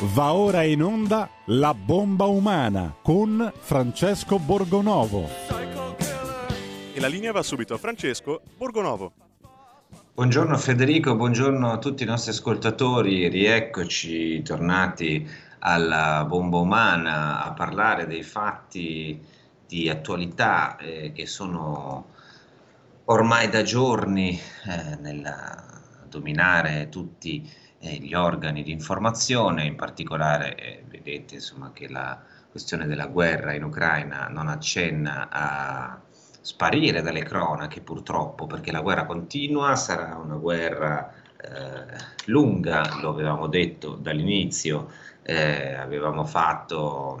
Va ora in onda La bomba umana con Francesco Borgonovo. E la linea va subito a Francesco Borgonovo. Buongiorno Federico, buongiorno a tutti i nostri ascoltatori, rieccoci tornati alla bomba umana a parlare dei fatti di attualità eh, che sono ormai da giorni eh, nel dominare tutti eh, gli organi di informazione, in particolare eh, vedete insomma, che la questione della guerra in Ucraina non accenna a sparire dalle cronache purtroppo, perché la guerra continua, sarà una guerra eh, lunga, lo avevamo detto dall'inizio, eh, avevamo fatto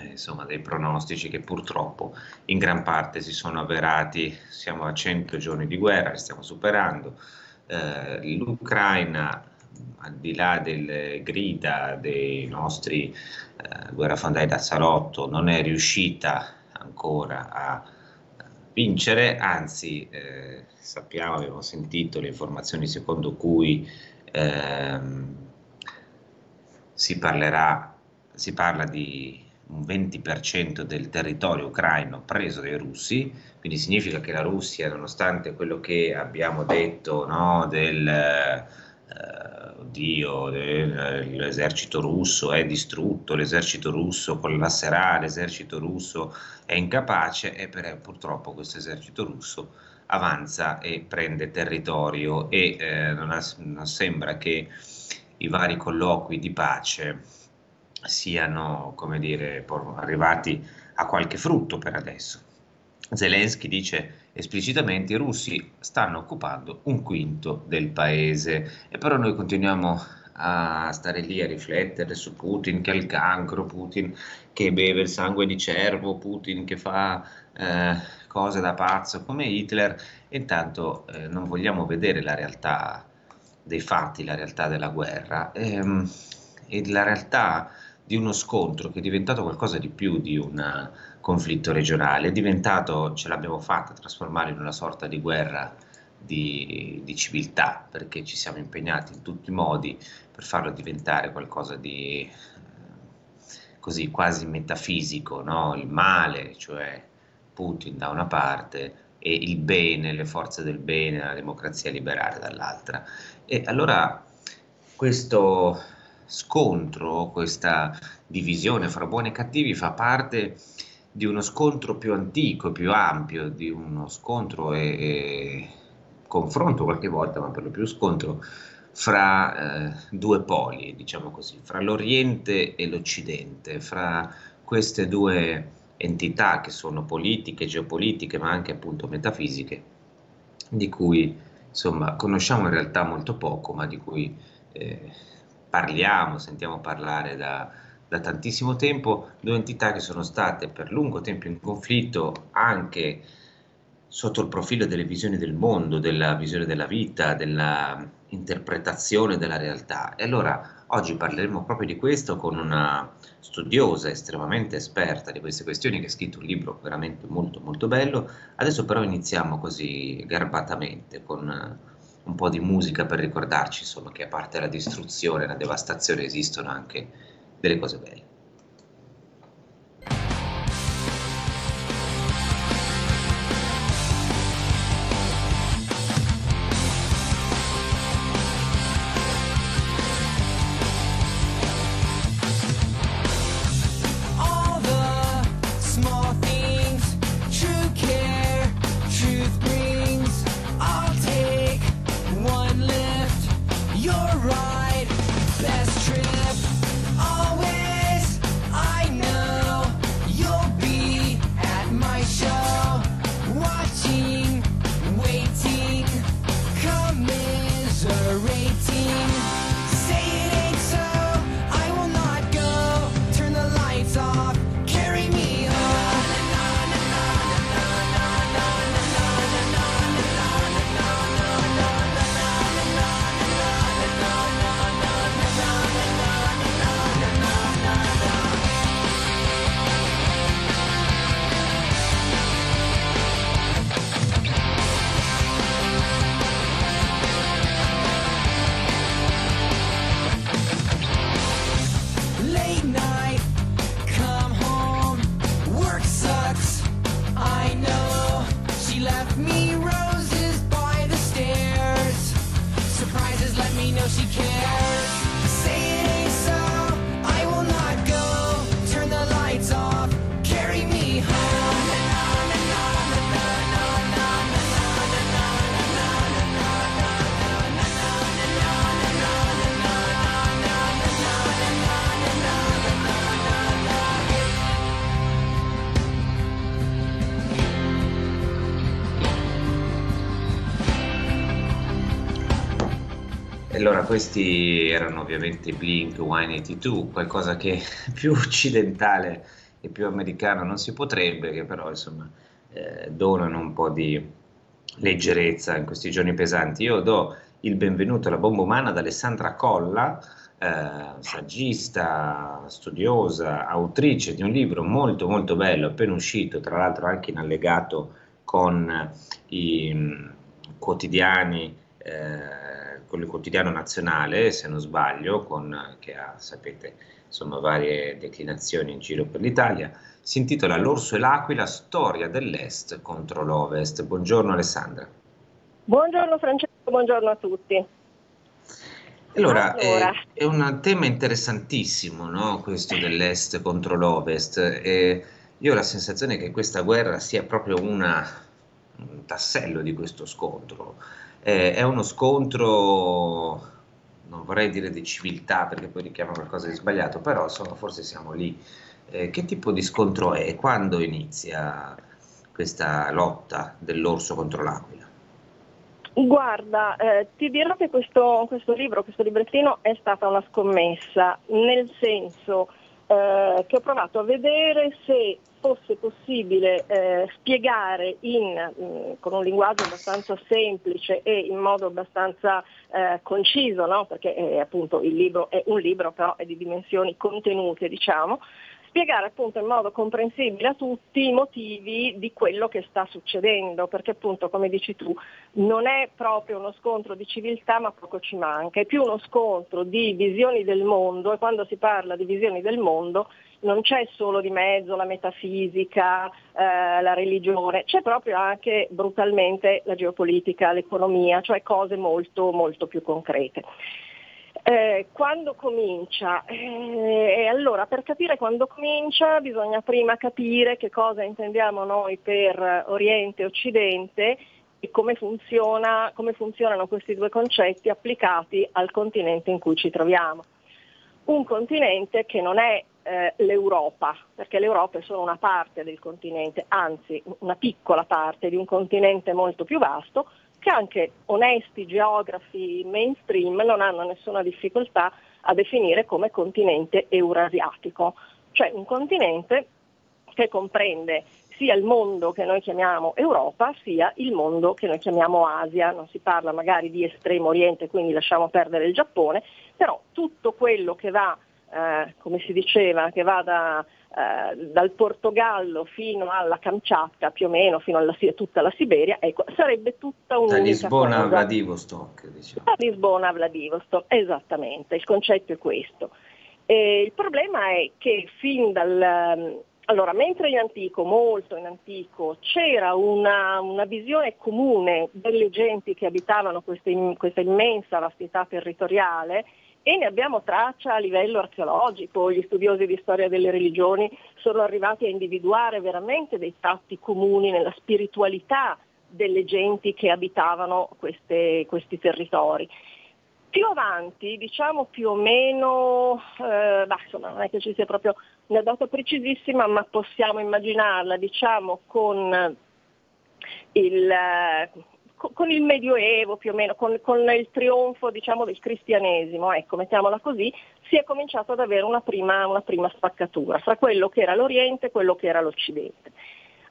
eh, insomma, dei pronostici che purtroppo in gran parte si sono avverati, siamo a 100 giorni di guerra, li stiamo superando, eh, l'Ucraina al di là delle grida dei nostri eh, guerrafondai da salotto, non è riuscita ancora a vincere, anzi eh, sappiamo, abbiamo sentito le informazioni secondo cui ehm, si parlerà, si parla di un 20% del territorio ucraino preso dai russi, quindi significa che la Russia, nonostante quello che abbiamo detto no, del... Eh, oddio, l'esercito russo è distrutto, l'esercito russo collasserà, l'esercito russo è incapace e per, purtroppo questo esercito russo avanza e prende territorio e eh, non, ha, non sembra che i vari colloqui di pace siano, come dire, arrivati a qualche frutto per adesso. Zelensky dice esplicitamente i russi stanno occupando un quinto del paese. E però noi continuiamo a stare lì a riflettere su Putin che ha il cancro, Putin che beve il sangue di cervo, Putin che fa eh, cose da pazzo come Hitler. Intanto eh, non vogliamo vedere la realtà dei fatti, la realtà della guerra. E, ehm, e la realtà di uno scontro che è diventato qualcosa di più di una conflitto regionale, è diventato, ce l'abbiamo fatta, trasformare in una sorta di guerra di, di, civiltà, perché ci siamo impegnati in tutti i modi per farlo diventare qualcosa di eh, così quasi metafisico, no? il male, cioè Putin da una parte e il bene, le forze del bene, la democrazia liberale dall'altra. E allora questo scontro, questa divisione fra buoni e cattivi fa parte di uno scontro più antico, più ampio, di uno scontro e, e confronto qualche volta, ma per lo più scontro fra eh, due poli, diciamo così, fra l'Oriente e l'Occidente, fra queste due entità che sono politiche, geopolitiche, ma anche appunto metafisiche, di cui insomma conosciamo in realtà molto poco, ma di cui eh, parliamo, sentiamo parlare da, da tantissimo tempo, due entità che sono state per lungo tempo in conflitto anche sotto il profilo delle visioni del mondo, della visione della vita, dell'interpretazione della realtà. E allora oggi parleremo proprio di questo con una studiosa estremamente esperta di queste questioni che ha scritto un libro veramente molto molto bello. Adesso però iniziamo così garbatamente con un po' di musica per ricordarci insomma che a parte la distruzione e la devastazione esistono anche delle cose belle. Questi erano ovviamente Blink 182, qualcosa che più occidentale e più americano non si potrebbe, che però insomma eh, donano un po' di leggerezza in questi giorni pesanti. Io do il benvenuto alla bomba umana ad Alessandra Colla, eh, saggista, studiosa, autrice di un libro molto molto bello, appena uscito, tra l'altro anche in allegato con i mh, quotidiani. Eh, il quotidiano nazionale, se non sbaglio, con, che ha, sapete, insomma, varie declinazioni in giro per l'Italia. Si intitola L'orso e l'aquila, storia dell'Est contro l'Ovest. Buongiorno Alessandra. Buongiorno Francesco, buongiorno a tutti. Allora, allora. È, è, un tema interessantissimo, no? questo dell'Est contro l'Ovest. E io ho la sensazione che questa guerra sia proprio una, un tassello di questo scontro eh, è uno scontro, non vorrei dire di civiltà perché poi richiama qualcosa di sbagliato, però insomma forse siamo lì. Eh, che tipo di scontro è? Quando inizia questa lotta dell'orso contro l'aquila? Guarda, eh, ti dirò che questo, questo, libro, questo librettino è stata una scommessa, nel senso eh, che ho provato a vedere se fosse possibile eh, spiegare in, mh, mm, con un linguaggio abbastanza semplice e in modo abbastanza eh, conciso, no? perché eh, appunto il libro è un libro però è di dimensioni contenute, diciamo, spiegare appunto in modo comprensibile a tutti i motivi di quello che sta succedendo, perché appunto come dici tu non è proprio uno scontro di civiltà ma poco ci manca, è più uno scontro di visioni del mondo e quando si parla di visioni del mondo non c'è solo di mezzo la metafisica, eh, la religione, c'è proprio anche brutalmente la geopolitica, l'economia, cioè cose molto molto più concrete. Eh, quando comincia? Eh, allora, per capire quando comincia bisogna prima capire che cosa intendiamo noi per Oriente e Occidente e come, funziona, come funzionano questi due concetti applicati al continente in cui ci troviamo. Un continente che non è eh, l'Europa, perché l'Europa è solo una parte del continente, anzi una piccola parte di un continente molto più vasto, che anche onesti geografi mainstream non hanno nessuna difficoltà a definire come continente eurasiatico, cioè un continente che comprende sia il mondo che noi chiamiamo Europa, sia il mondo che noi chiamiamo Asia. Non si parla magari di estremo oriente, quindi lasciamo perdere il Giappone, però tutto quello che va, eh, come si diceva, che va da, eh, dal Portogallo fino alla Kamchatka, più o meno, fino a tutta la Siberia, ecco, sarebbe tutta un'unica Da Lisbona cosa. a Vladivostok, diciamo. Da Lisbona a Vladivostok, esattamente, il concetto è questo. E il problema è che fin dal... Ehm, allora, mentre in antico, molto in antico, c'era una, una visione comune delle genti che abitavano questa, questa immensa vastità territoriale, e ne abbiamo traccia a livello archeologico, gli studiosi di storia delle religioni sono arrivati a individuare veramente dei tratti comuni nella spiritualità delle genti che abitavano queste, questi territori. Più avanti, diciamo più o meno, eh, bah, insomma, non è che ci sia proprio una data precisissima, ma possiamo immaginarla, diciamo, con il, con il Medioevo più o meno, con, con il trionfo diciamo, del cristianesimo, ecco, mettiamola così, si è cominciato ad avere una prima, una prima spaccatura fra quello che era l'Oriente e quello che era l'Occidente.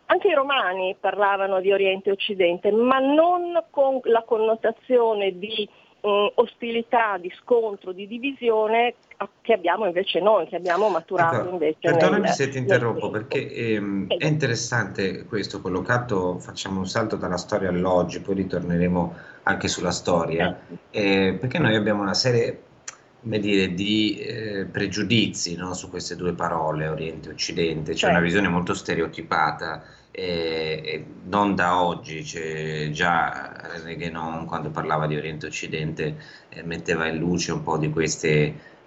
Anche i romani parlavano di Oriente e Occidente, ma non con la connotazione di mh, ostilità, di scontro, di divisione che abbiamo invece noi, che abbiamo maturato ecco, invece. Perdonami nel, se ti interrompo perché ehm, è interessante questo collocato, facciamo un salto dalla storia all'oggi, poi ritorneremo anche sulla storia, eh, perché noi abbiamo una serie come dire, di eh, pregiudizi no, su queste due parole, Oriente e Occidente, c'è certo. una visione molto stereotipata e, e non da oggi, c'è già René Guénon quando parlava di Oriente Occidente eh, metteva in luce un po' di queste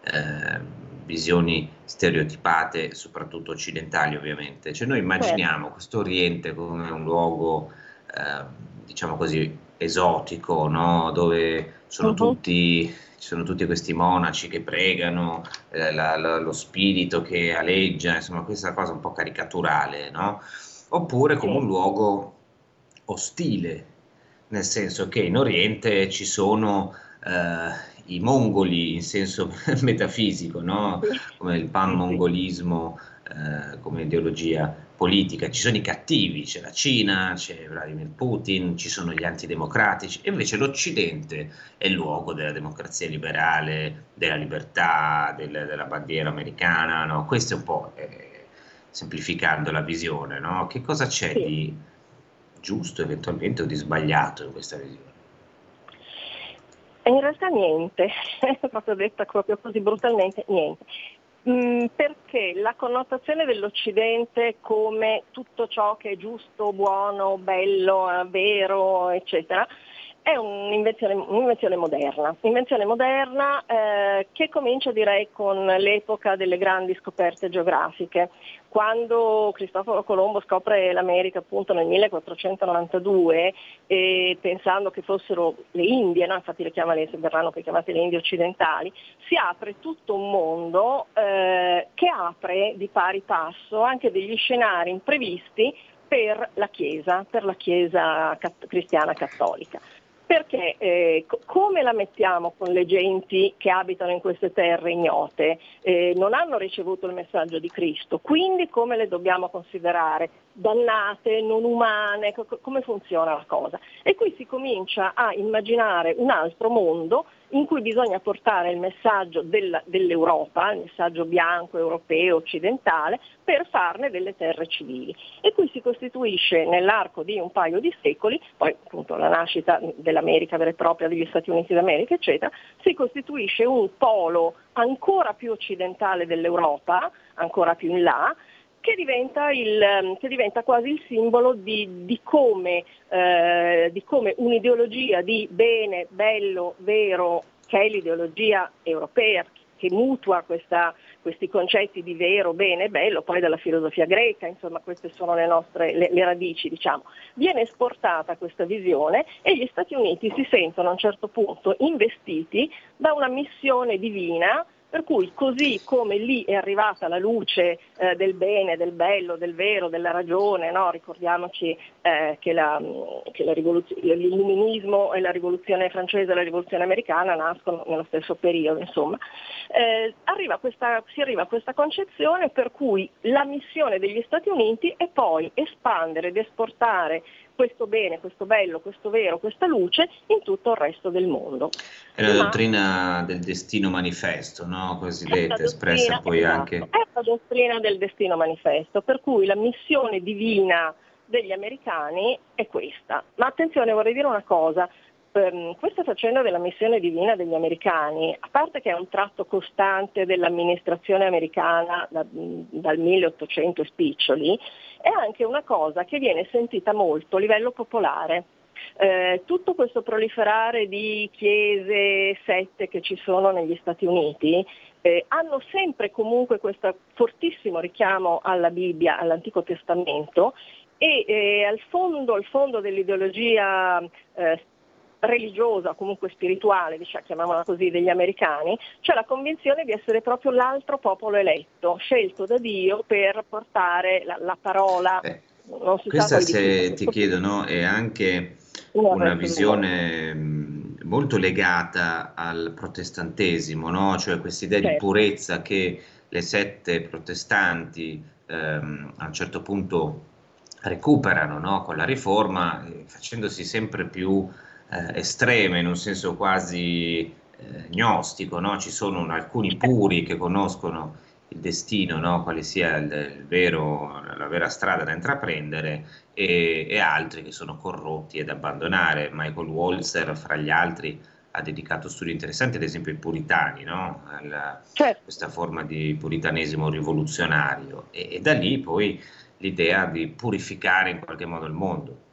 eh, visioni stereotipate, soprattutto occidentali ovviamente. Cioè noi immaginiamo certo. questo Oriente come un luogo, eh, diciamo così, esotico, no? dove sono uh-huh. tutti ci sono tutti questi monaci che pregano, eh, la, la, lo spirito che aleggia, insomma questa cosa un po' caricaturale, no? Oppure come un luogo ostile, nel senso che in Oriente ci sono eh, i mongoli in senso metafisico, no? come il pan-mongolismo eh, come ideologia politica, ci sono i cattivi, c'è la Cina, c'è Vladimir Putin, ci sono gli antidemocratici, e invece l'Occidente è il luogo della democrazia liberale, della libertà, del, della bandiera americana, no? questo è un po' eh, semplificando la visione, no? che cosa c'è sì. di giusto eventualmente o di sbagliato in questa visione? In realtà niente, proprio detta proprio così brutalmente, niente. Mm, perché la connotazione dell'Occidente come tutto ciò che è giusto, buono, bello, eh, vero, eccetera, è un'invenzione, un'invenzione moderna, un'invenzione moderna eh, che comincia direi con l'epoca delle grandi scoperte geografiche. Quando Cristoforo Colombo scopre l'America appunto nel 1492 e pensando che fossero le Indie, no? infatti le chiama, le, verranno poi chiamate le Indie occidentali, si apre tutto un mondo eh, che apre di pari passo anche degli scenari imprevisti per la Chiesa, per la Chiesa cat- cristiana cattolica perché eh, come la mettiamo con le genti che abitano in queste terre ignote? Eh, non hanno ricevuto il messaggio di Cristo, quindi come le dobbiamo considerare? Dannate, non umane, co- come funziona la cosa? E qui si comincia a immaginare un altro mondo in cui bisogna portare il messaggio del, dell'Europa, il messaggio bianco, europeo, occidentale, per farne delle terre civili. E qui si costituisce nell'arco di un paio di secoli, poi appunto la nascita dell'America vera e propria, degli Stati Uniti d'America, eccetera, si costituisce un polo ancora più occidentale dell'Europa, ancora più in là, che diventa, il, ehm, che diventa, quasi il simbolo di, di, come, eh, di, come, un'ideologia di bene, bello, vero, che è l'ideologia europea, che mutua questa, questi concetti di vero, bene, bello, poi dalla filosofia greca, insomma queste sono le nostre le, le radici, diciamo. Viene esportata questa visione e gli Stati Uniti si sentono a un certo punto investiti da una missione divina per cui così come lì è arrivata la luce eh, del bene, del bello, del vero, della ragione, no? ricordiamoci eh, che, la, che la l'illuminismo e la rivoluzione francese e la rivoluzione americana nascono nello stesso periodo. Eh, arriva questa, si arriva a questa concezione per cui la missione degli Stati Uniti è poi espandere ed esportare questo bene, questo bello, questo vero, questa luce in tutto il resto del mondo. È la Ma, dottrina del destino manifesto, no? cosiddetta, espressa poi esatto, anche... È la dottrina del destino manifesto, per cui la missione divina degli americani è questa. Ma attenzione, vorrei dire una cosa, questa faccenda della missione divina degli americani, a parte che è un tratto costante dell'amministrazione americana da, dal 1800 spiccioli, è anche una cosa che viene sentita molto a livello popolare. Eh, tutto questo proliferare di chiese, sette che ci sono negli Stati Uniti eh, hanno sempre comunque questo fortissimo richiamo alla Bibbia, all'Antico Testamento e eh, al, fondo, al, fondo, dell'ideologia eh, religiosa comunque spirituale, diciamo, chiamiamola così, degli americani, c'è la convinzione di essere proprio l'altro popolo eletto, scelto da Dio per portare la, la parola. Eh, questa se ti chiedo, no, è anche una visione molto legata al protestantesimo, no? cioè questa idea certo. di purezza che le sette protestanti ehm, a un certo punto recuperano no? con la riforma, eh, facendosi sempre più eh, estreme, in un senso quasi eh, gnostico, no? ci sono alcuni puri che conoscono il destino, no? quale sia il, il vero, la vera strada da intraprendere e, e, altri che sono corrotti ed abbandonare. Michael Walzer, fra gli altri, ha dedicato studi interessanti, ad esempio ai puritani, no? Alla, certo. questa forma di puritanesimo rivoluzionario e, e da lì poi l'idea di purificare in qualche modo il mondo.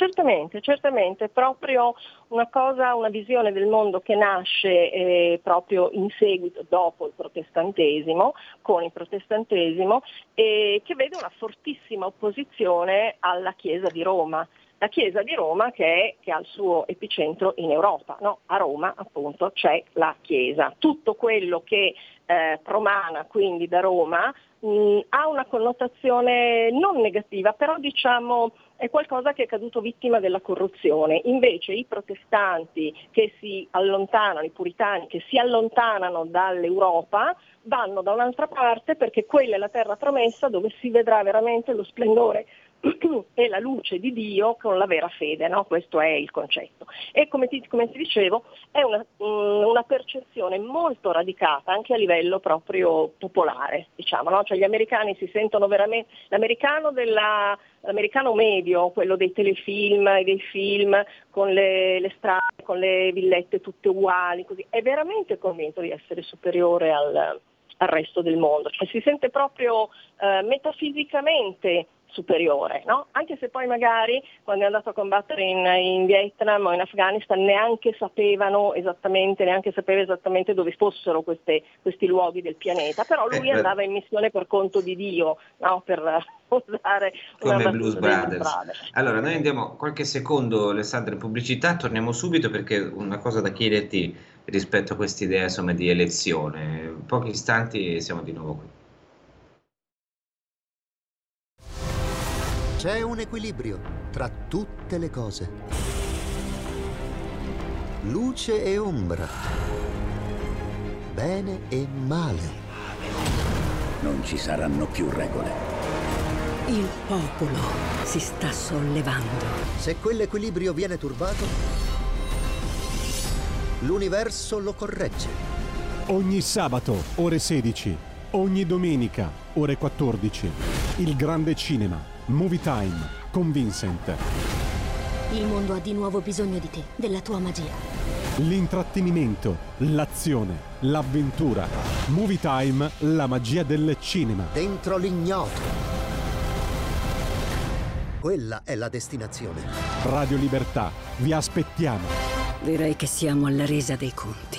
Certamente, certamente, proprio una cosa, una visione del mondo che nasce eh, proprio in seguito, dopo il protestantesimo, con il protestantesimo, e che vede una fortissima opposizione alla Chiesa di Roma. la Chiesa di Roma che, è, che ha il suo epicentro in Europa. No? A Roma appunto c'è la Chiesa. Tutto quello che eh, promana quindi da Roma mh, ha una connotazione non negativa, però diciamo è qualcosa che è caduto vittima della corruzione. Invece i protestanti che si allontanano, i puritani che si allontanano dall'Europa, vanno da un'altra parte perché quella è la terra promessa dove si vedrà veramente lo splendore e la luce di Dio con la vera fede, no? questo è il concetto. E come ti, come ti dicevo è una, mm, una, percezione molto radicata anche a livello proprio popolare, diciamo, no? cioè gli americani si sentono veramente, l'americano, della, l'americano medio, quello dei telefilm e dei film con le, le, strade, con le villette tutte uguali, così, è veramente convinto di essere superiore al, al resto del mondo, cioè si sente proprio eh, metafisicamente superiore, no? anche se poi magari quando è andato a combattere in, in, Vietnam o in Afghanistan neanche sapevano esattamente, neanche sapeva esattamente dove fossero queste, questi luoghi del pianeta, però lui eh, andava in missione per conto di Dio, no? per usare come Blues Brothers. Brothers. Allora noi andiamo qualche secondo Alessandro in pubblicità, torniamo subito perché una cosa da chiederti rispetto a quest'idea insomma, di elezione, pochi istanti e siamo di nuovo qui. C'è un equilibrio tra tutte le cose. Luce e ombra. Bene e male. Non ci saranno più regole. Il popolo si sta sollevando. Se quell'equilibrio viene turbato, l'universo lo corregge. Ogni sabato, ore 16. Ogni domenica, ore 14. Il grande cinema Movie Time con Vincent. Il mondo ha di nuovo bisogno di te, della tua magia. L'intrattenimento, l'azione, l'avventura. Movie Time, la magia del cinema. Dentro l'ignoto. Quella è la destinazione. Radio Libertà, vi aspettiamo. Direi che siamo alla resa dei conti.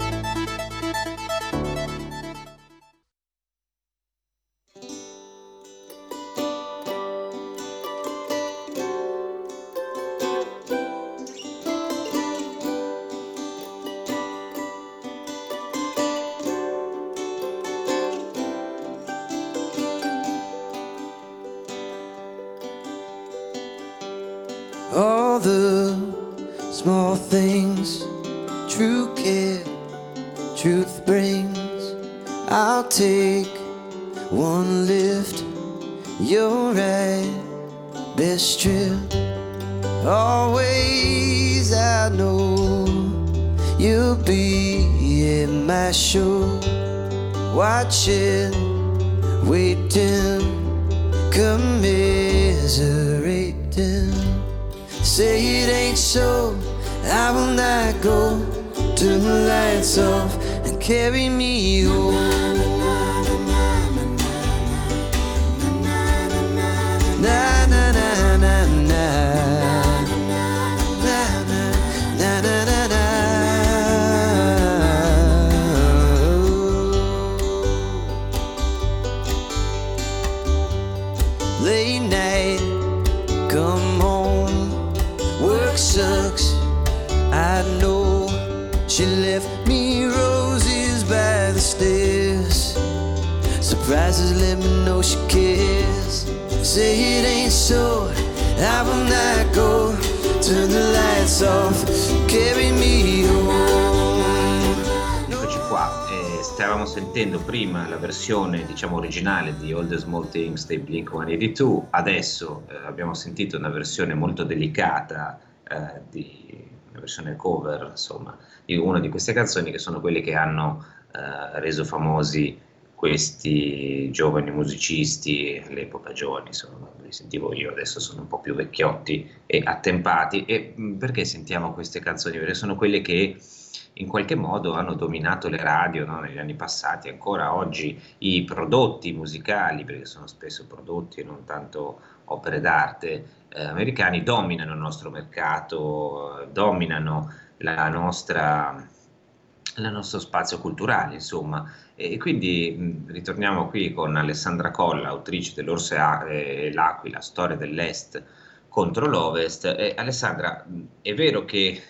in my shoe, watching, waiting, commiserating. Say it ain't so, I will not go. Turn the lights off and carry me home. Versione diciamo originale di All the Small Things dei Blink 182, adesso eh, abbiamo sentito una versione molto delicata eh, di una versione cover insomma di una di queste canzoni che sono quelle che hanno eh, reso famosi questi giovani musicisti all'epoca giovani insomma li sentivo io adesso sono un po' più vecchiotti e attempati e mh, perché sentiamo queste canzoni perché sono quelle che in qualche modo hanno dominato le radio no? negli anni passati, ancora oggi i prodotti musicali, perché sono spesso prodotti e non tanto opere d'arte eh, americani dominano il nostro mercato, dominano la nostra, il nostro spazio culturale, insomma. E quindi mh, ritorniamo qui con Alessandra Colla, autrice dell'Orso e l'Aquila, storia dell'Est contro l'Ovest. E Alessandra, è vero che,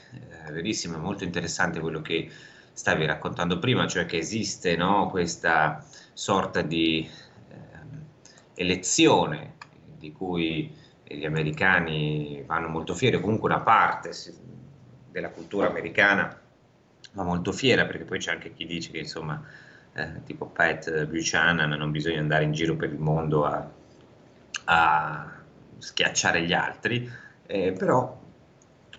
è verissimo, è molto interessante quello che stavi raccontando prima, cioè che esiste no, questa sorta di eh, elezione di cui gli americani vanno molto fieri, comunque una parte della cultura americana va molto fiera, perché poi c'è anche chi dice che insomma, eh, tipo Pat Buchanan, non bisogna andare in giro per il mondo a, a schiacciare gli altri, eh, però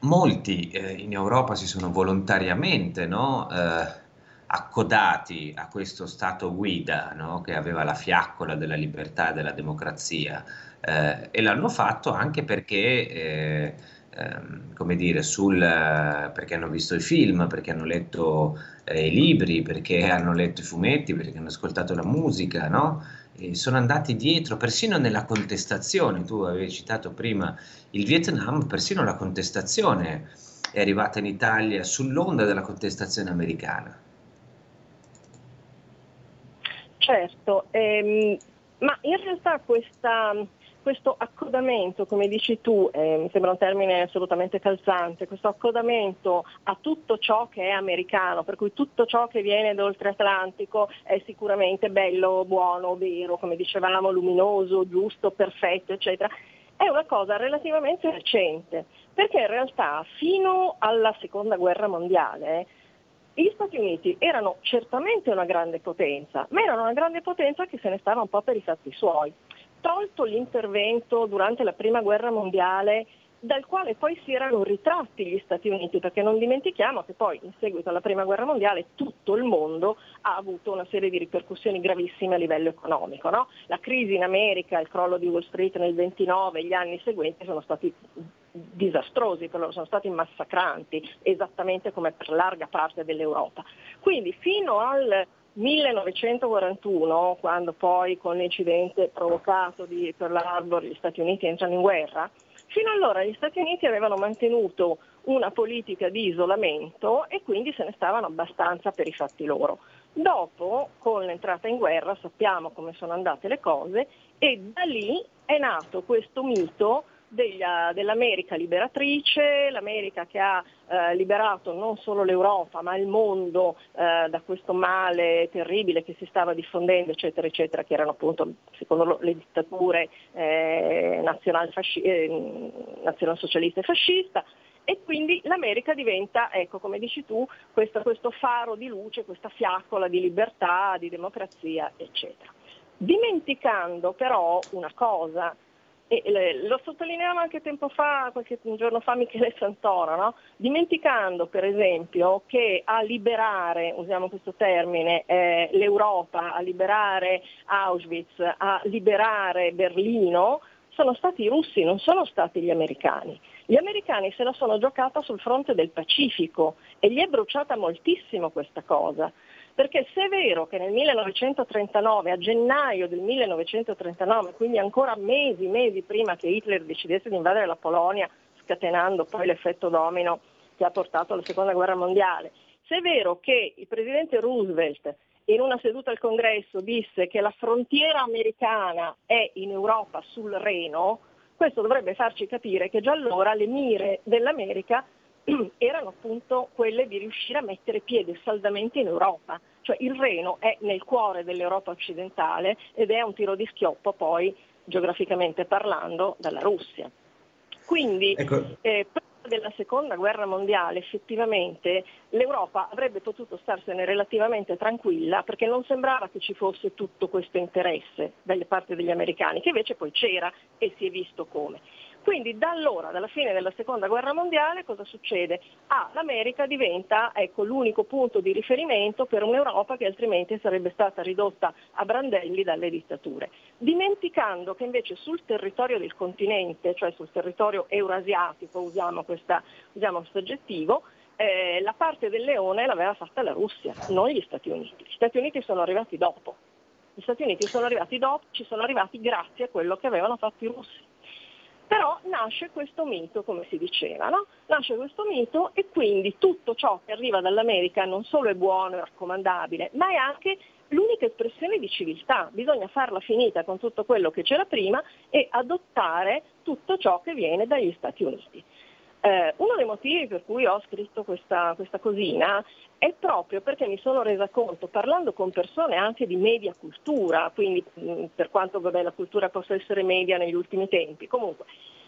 molti eh, in Europa si sono volontariamente no, eh, accodati a questo Stato guida no, che aveva la fiaccola della libertà e della democrazia eh, e l'hanno fatto anche perché, eh, ehm, come dire, sul, perché hanno visto i film, perché hanno letto eh, i libri, perché hanno letto i fumetti, perché hanno ascoltato la musica, no? Sono andati dietro, persino nella contestazione, tu avevi citato prima il Vietnam, persino la contestazione è arrivata in Italia sull'onda della contestazione americana. Certo, ehm, ma in realtà questa, questo accodamento, come dici tu, eh, mi sembra un termine assolutamente calzante, questo accodamento a tutto ciò che è americano, per cui tutto ciò che viene da oltreatlantico è sicuramente bello, buono, vero, come dicevamo, luminoso, giusto, perfetto, eccetera, è una cosa relativamente recente, perché in realtà fino alla seconda guerra mondiale gli Stati Uniti erano certamente una grande potenza, ma erano una grande potenza che se ne stava un po' per i fatti suoi. Tolto l'intervento durante la Prima Guerra Mondiale dal quale poi si erano ritratti gli Stati Uniti, perché non dimentichiamo che poi in seguito alla Prima Guerra Mondiale tutto il mondo ha avuto una serie di ripercussioni gravissime a livello economico. No? La crisi in America, il crollo di Wall Street nel 29, gli anni seguenti sono stati disastrosi sono stati massacranti, esattamente come per larga parte dell'Europa. Quindi fino al 1941, quando poi con l'incidente provocato di Pearl Harbor gli Stati Uniti entrano in guerra, Fino allora gli Stati Uniti avevano mantenuto una politica di isolamento e quindi se ne stavano abbastanza per i fatti loro. Dopo, con l'entrata in guerra, sappiamo come sono andate le cose e da lì è nato questo mito dell'America liberatrice, l'America che ha eh, liberato non solo l'Europa ma il mondo eh, da questo male terribile che si stava diffondendo, eccetera, eccetera, che erano appunto, secondo le dittature eh, nazionalsocialista eh, nazional e fascista. E quindi l'America diventa, ecco, come dici tu, questo, questo faro di luce, questa fiaccola di libertà, di democrazia, eccetera. Dimenticando però una cosa, e lo sottolineava anche tempo fa, qualche giorno fa Michele Santoro, no? dimenticando per esempio che a liberare, usiamo questo termine, eh, l'Europa, a liberare Auschwitz, a liberare Berlino, sono stati i russi, non sono stati gli americani. Gli americani se la sono giocata sul fronte del Pacifico e gli è bruciata moltissimo questa cosa. Perché se è vero che nel 1939, a gennaio del 1939, quindi ancora mesi, mesi prima che Hitler decidesse di invadere la Polonia, scatenando poi l'effetto domino che ha portato alla seconda guerra mondiale, se è vero che il presidente Roosevelt in una seduta al congresso disse che la frontiera americana è in Europa sul Reno, questo dovrebbe farci capire che già allora le mire dell'America erano appunto quelle di riuscire a mettere piede saldamente in Europa. Cioè il Reno è nel cuore dell'Europa occidentale ed è un tiro di schioppo poi geograficamente parlando dalla Russia. Quindi ecco. eh, della seconda guerra mondiale effettivamente l'Europa avrebbe potuto starsene relativamente tranquilla perché non sembrava che ci fosse tutto questo interesse da parte degli americani, che invece poi c'era e si è visto come. Quindi da allora, dalla fine della seconda guerra mondiale, cosa succede? Ah, l'America diventa ecco, l'unico punto di riferimento per un'Europa che altrimenti sarebbe stata ridotta a brandelli dalle dittature, dimenticando che invece sul territorio del continente, cioè sul territorio eurasiatico, usiamo, questa, usiamo questo aggettivo, eh, la parte del leone l'aveva fatta la Russia, non gli Stati Uniti. Gli Stati Uniti sono arrivati dopo. Gli Stati Uniti sono arrivati dopo, ci sono arrivati grazie a quello che avevano fatto i russi. Però nasce questo mito, come si diceva, no? nasce questo mito e quindi tutto ciò che arriva dall'America non solo è buono e raccomandabile, ma è anche l'unica espressione di civiltà. Bisogna farla finita con tutto quello che c'era prima e adottare tutto ciò che viene dagli Stati Uniti. Eh, uno dei motivi per cui ho scritto questa, questa, cosina è proprio perché mi sono resa conto, parlando con persone anche di media cultura, quindi mh, per quanto vabbè, la cultura possa essere media negli ultimi tempi, comunque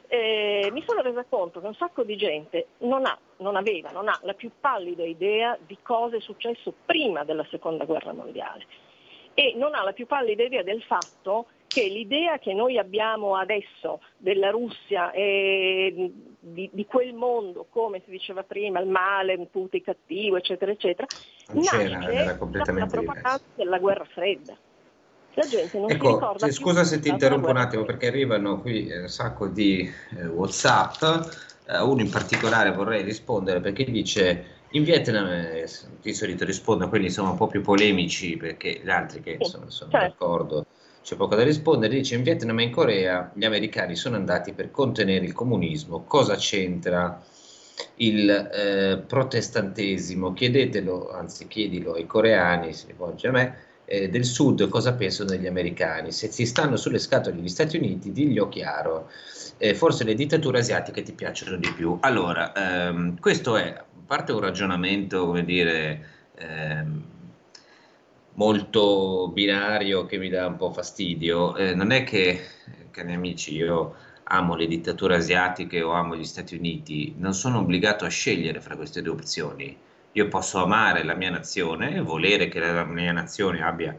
eh, mi sono resa conto che un sacco di gente non, ha, non aveva, non ha la più pallida idea di cosa è successo prima della seconda guerra mondiale e non ha la più pallida idea del fatto che l'idea che noi abbiamo adesso della Russia e di, di, quel mondo, come si diceva prima, il male, Putin cattivo, eccetera, eccetera, nasce dalla propaganda della guerra fredda. La gente non ecco, si ricorda scusa se ti interrompo un attimo perché arrivano qui un sacco di eh, Whatsapp, eh, uno in particolare vorrei rispondere perché dice in Vietnam eh, di solito rispondo a quelli sono un po' più polemici perché gli altri che sì, sono, sono certo. d'accordo c'è poco da rispondere, dice in Vietnam e in Corea gli americani sono andati per contenere il comunismo, cosa c'entra il eh, protestantesimo? Chiedetelo, anzi chiedilo ai coreani, si rivolge a me, eh, del sud cosa pensano degli americani. Se si stanno sulle scatole degli Stati Uniti, diglielo chiaro. Eh, forse le dittature asiatiche ti piacciono di più. Allora, ehm, questo è, parte un ragionamento, come dire, ehm, molto binario che mi dà un po' fastidio. Eh, non è che, cari amici, io amo le dittature asiatiche o amo gli Stati Uniti, non sono obbligato a scegliere fra queste due opzioni. Io posso amare la mia nazione e volere che la mia nazione abbia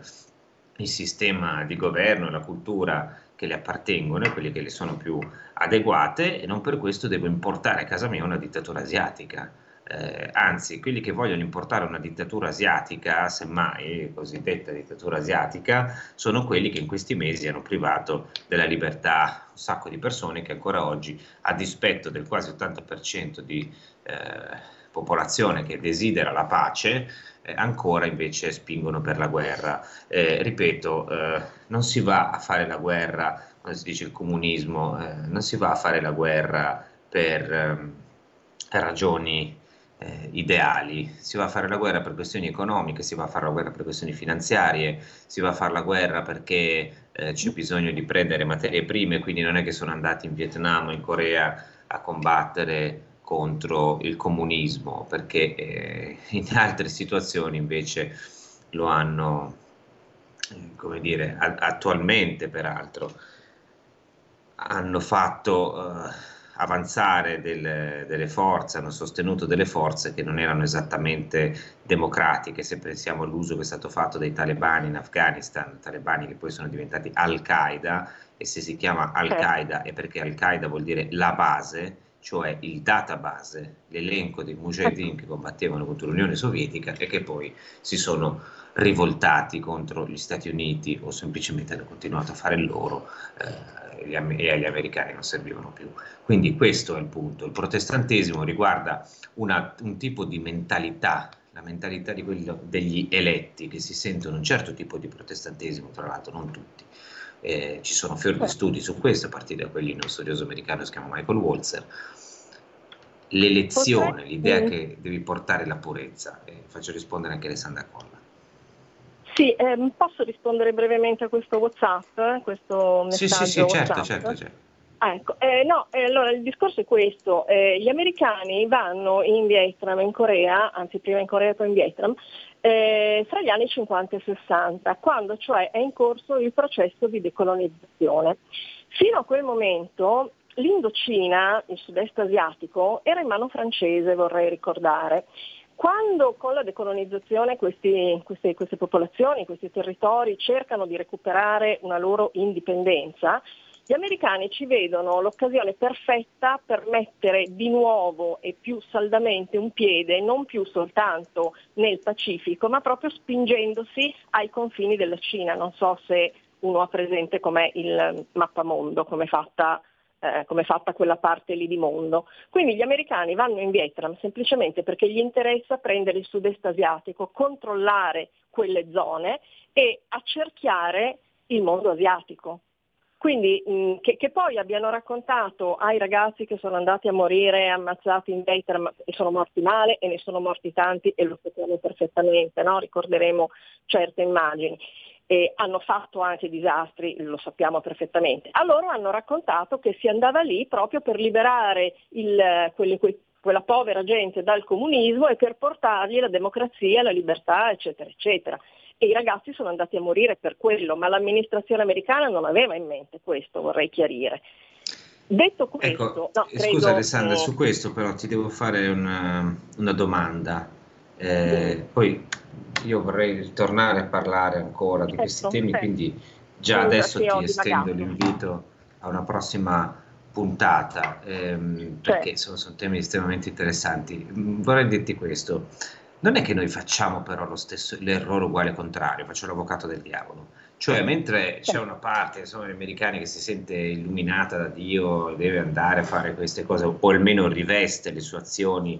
il sistema di governo e la cultura che le appartengono e quelle che le sono più adeguate e non per questo devo importare a casa mia una dittatura asiatica eh, anzi quelli che vogliono importare una dittatura asiatica, semmai cosiddetta dittatura asiatica, sono quelli che in questi mesi hanno privato della libertà un sacco di persone che ancora oggi, a dispetto del quasi 80% di eh, popolazione che desidera la pace, eh, ancora invece spingono per la guerra. Eh, ripeto, eh, non si va a fare la guerra, come si dice il comunismo, eh, non si va a fare la guerra per, ehm, per ragioni eh, ideali, si va a fare la guerra per questioni economiche, si va a fare la guerra per questioni finanziarie, si va a fare la guerra perché eh, c'è bisogno di prendere materie prime, quindi non è che sono andati in Vietnam o in Corea a combattere contro il comunismo, perché eh, in altre situazioni invece lo hanno, eh, come dire, a- attualmente peraltro, hanno fatto eh, avanzare del, delle forze, hanno sostenuto delle forze che non erano esattamente democratiche, se pensiamo all'uso che è stato fatto dai talebani in Afghanistan, talebani che poi sono diventati Al-Qaeda, e se si chiama Al-Qaeda è perché Al-Qaeda vuol dire la base, cioè il database, l'elenco dei mujahideen che combattevano contro l'Unione Sovietica e che poi si sono rivoltati contro gli Stati Uniti o semplicemente hanno continuato a fare il loro. Eh, e agli americani non servivano più. Quindi questo è il punto. Il protestantesimo riguarda una, un tipo di mentalità, la mentalità di quello, degli eletti che si sentono un certo tipo di protestantesimo, tra l'altro non tutti. Eh, ci sono fior di studi su questo, a partire da quelli di uno studioso americano che si chiama Michael Walzer. L'elezione, l'idea che devi portare la purezza, eh, faccio rispondere anche Alessandra Colla. Sì, ehm, posso rispondere brevemente a questo WhatsApp, questo messaggio Sì, sì, sì, certo, certo, certo. Ah, ecco. eh, no, eh, allora il discorso è questo, eh, gli americani vanno in Vietnam, in Corea, anzi prima in Corea e poi in Vietnam, eh, fra gli anni 50 e 60, quando cioè è in corso il processo di decolonizzazione. Fino a quel momento l'Indocina, il sud-est asiatico, era in mano francese, vorrei ricordare. Quando con la decolonizzazione questi, queste, queste popolazioni, questi territori cercano di recuperare una loro indipendenza, gli americani ci vedono l'occasione perfetta per mettere di nuovo e più saldamente un piede non più soltanto nel Pacifico, ma proprio spingendosi ai confini della Cina. Non so se uno ha presente com'è il mappamondo, come è fatta eh, come è fatta quella parte lì di mondo. Quindi gli americani vanno in Vietnam semplicemente perché gli interessa prendere il sud-est asiatico, controllare quelle zone e accerchiare il mondo asiatico. Quindi mh, che, che, poi abbiano raccontato ai ragazzi che sono andati a morire ammazzati in Gator e sono morti male e ne sono morti tanti e lo sappiamo perfettamente, no? ricorderemo certe immagini. E hanno fatto anche disastri, lo sappiamo perfettamente. A loro hanno raccontato che si andava lì proprio per liberare il, quelli, quei, quella povera gente dal comunismo e per portargli la democrazia, la libertà, eccetera, eccetera e i ragazzi sono andati a morire per quello, ma l'amministrazione americana non aveva in mente questo, vorrei chiarire. Detto questo, ecco, no, scusa credo, Alessandra, eh... su questo però ti devo fare una, una domanda. Eh, poi io vorrei ritornare a parlare ancora di questi certo, temi, certo. quindi già Scusa, adesso ti estendo l'invito a una prossima puntata, ehm, perché certo. sono, sono, temi estremamente interessanti. Vorrei dirti questo, non è che noi facciamo però stesso, l'errore uguale contrario, faccio l'avvocato del diavolo. Cioè, mentre c'è una parte, sono gli americani che si sente illuminata da Dio, deve andare a fare queste cose, o almeno riveste le sue azioni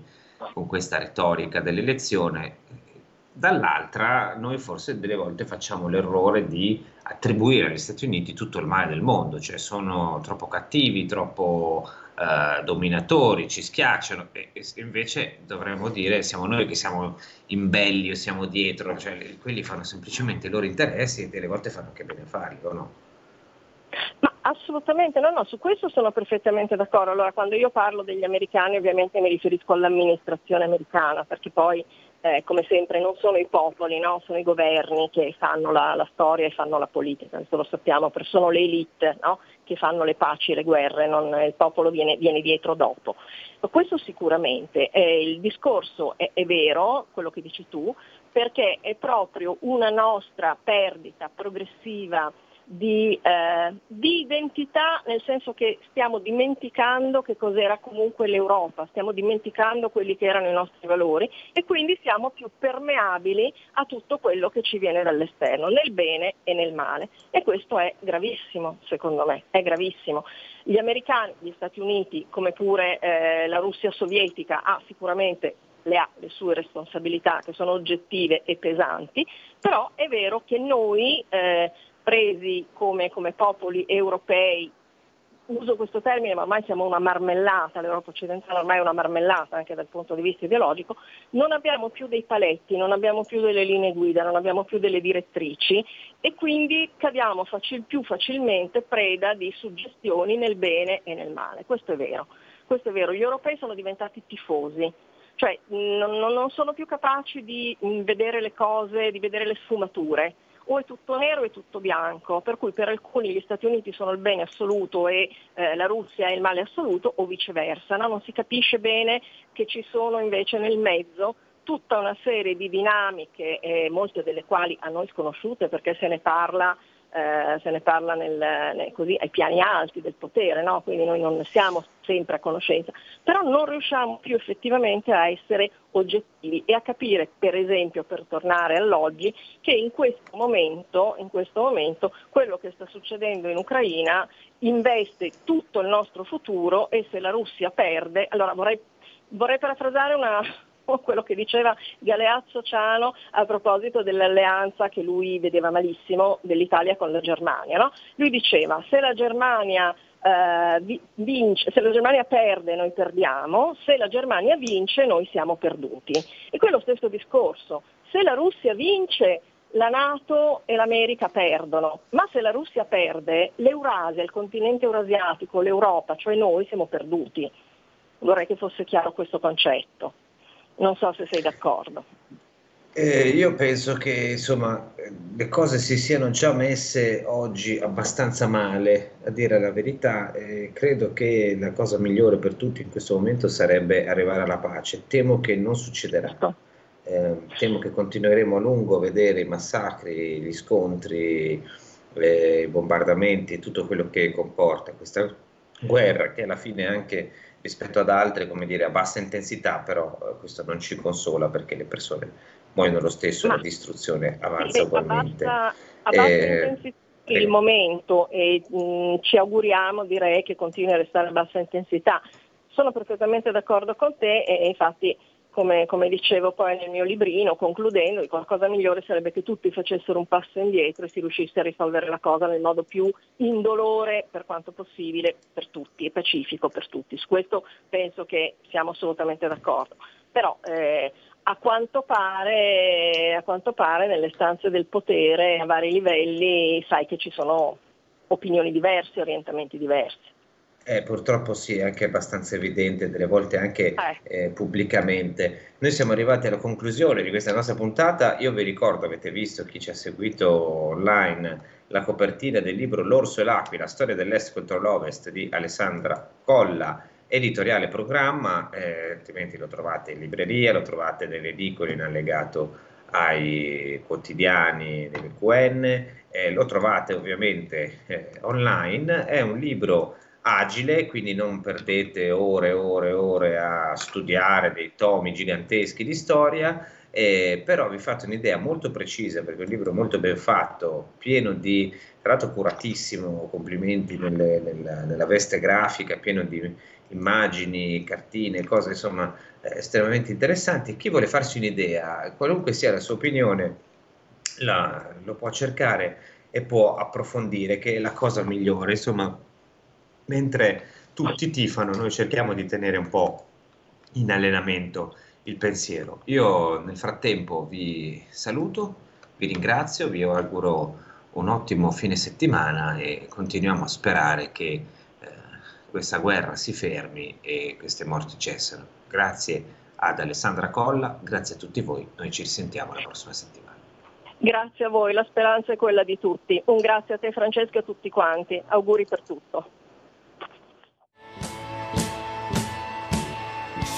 con questa retorica dell'elezione, dall'altra noi forse delle volte facciamo l'errore di attribuire agli Stati Uniti tutto il male del mondo, cioè sono troppo cattivi, troppo eh, dominatori, ci schiacciano, e, e, invece dovremmo dire siamo noi che siamo imbelli o siamo dietro, cioè quelli fanno semplicemente i loro interessi e delle volte fanno anche bene farli, o no? Ma assolutamente, no, no, su questo sono perfettamente d'accordo. Allora, quando io parlo degli americani ovviamente mi riferisco all'amministrazione americana, perché poi eh, come sempre non sono i popoli, no? sono i governi che fanno la, la, storia e fanno la politica, questo lo sappiamo, sono le elite no? che fanno le paci le guerre, non, il popolo viene, viene, dietro dopo. Questo sicuramente, eh, il discorso è, è vero, quello che dici tu, perché è proprio una nostra perdita progressiva di, eh, di, identità, nel senso che stiamo dimenticando che cos'era comunque l'Europa, stiamo dimenticando quelli che erano i nostri valori e quindi siamo più permeabili a tutto quello che ci viene dall'esterno, nel bene e nel male. E questo è gravissimo, secondo me, è gravissimo. Gli americani, gli Stati Uniti, come pure eh, la Russia sovietica, ha sicuramente le ha le sue responsabilità che sono oggettive e pesanti, però è vero che noi eh, presi come, come popoli europei uso questo termine, ma ormai siamo una marmellata, l'Europa occidentale ormai è una marmellata anche dal punto di vista ideologico, non abbiamo più dei paletti, non abbiamo più delle linee guida, non abbiamo più delle direttrici e quindi cadiamo facil, più facilmente preda di suggestioni nel bene e nel male. Questo è vero. Questo è vero. Gli europei sono diventati tifosi, cioè non, non sono più capaci di vedere le cose, di vedere le sfumature o è tutto nero o è tutto bianco, per cui per alcuni gli Stati Uniti sono il bene assoluto e eh, la Russia è il male assoluto o viceversa, no? non si capisce bene che ci sono invece nel mezzo tutta una serie di dinamiche, eh, molte delle quali a noi sconosciute perché se ne parla eh, se ne parla nel, nel, così, ai piani alti del potere, no? quindi noi non ne siamo sempre a conoscenza, però non riusciamo più effettivamente a essere oggettivi e a capire, per esempio, per tornare all'oggi, che in questo momento, in questo momento quello che sta succedendo in Ucraina investe tutto il nostro futuro e se la Russia perde, allora vorrei, vorrei parafrasare una, quello che diceva Galeazzo Ciano a proposito dell'alleanza che lui vedeva malissimo dell'Italia con la Germania. No? Lui diceva se la Germania Uh, vince, se la Germania perde noi perdiamo, se la Germania vince noi siamo perduti. E qui è lo stesso discorso. Se la Russia vince la Nato e l'America perdono, ma se la Russia perde l'Eurasia, il continente eurasiatico, l'Europa, cioè noi siamo perduti. Vorrei che fosse chiaro questo concetto. Non so se sei d'accordo. Eh, io penso che insomma le cose si siano già messe oggi abbastanza male, a dire la verità. Eh, credo che la cosa migliore per tutti in questo momento sarebbe arrivare alla pace. Temo che non succederà. Eh, temo che continueremo a lungo a vedere i massacri, gli scontri, i bombardamenti, tutto quello che comporta questa guerra che alla fine anche rispetto ad altre, come dire, a bassa intensità, però eh, questo non ci consola perché le persone muoiono lo stesso, Ma, la distruzione avanza sì, ugualmente. A bassa, a bassa eh, il eh. momento e mh, mm, ci auguriamo, direi, che continui a restare a bassa intensità. Sono perfettamente d'accordo con te e, e infatti come, come, dicevo poi nel mio librino, concludendo, la cosa migliore sarebbe che tutti facessero un passo indietro e si riuscisse a risolvere la cosa nel modo più indolore per quanto possibile per tutti e pacifico per tutti. Su questo penso che siamo assolutamente d'accordo. Però eh, a, quanto pare, a quanto pare nelle stanze del potere a vari livelli sai che ci sono opinioni diverse, orientamenti diversi. Eh, purtroppo sì, è anche abbastanza evidente, delle volte anche eh. Eh, pubblicamente. Noi siamo arrivati alla conclusione di questa nostra puntata. Io vi ricordo, avete visto chi ci ha seguito online, la copertina del libro L'Orso e l'Aquila, storia dell'Est contro l'Ovest di Alessandra Colla, editoriale programma, eh, altrimenti lo trovate in libreria, lo trovate nelle edicole in allegato ai quotidiani del QN, eh, lo trovate ovviamente eh, online. È un libro agile, quindi non perdete ore e ore e ore a studiare dei tomi giganteschi di storia, eh, però vi fate un'idea molto precisa perché è un libro molto ben fatto, pieno di, tra l'altro curatissimo, complimenti nelle, nella, nella, veste grafica, pieno di immagini, cartine, cose insomma eh, estremamente interessanti. Chi vuole farsi un'idea, qualunque sia la sua opinione, la, lo può cercare e può approfondire, che è la cosa migliore, insomma mentre tutti tifano, noi cerchiamo di tenere un po' in allenamento il pensiero. Io nel frattempo vi saluto, vi ringrazio, vi auguro un ottimo fine settimana e continuiamo a sperare che eh, questa guerra si fermi e queste morti cessano. Grazie ad Alessandra Colla, grazie a tutti voi, noi ci risentiamo la prossima settimana. Grazie a voi, la speranza è quella di tutti. Un grazie a te Francesco e a tutti quanti. Auguri per tutto.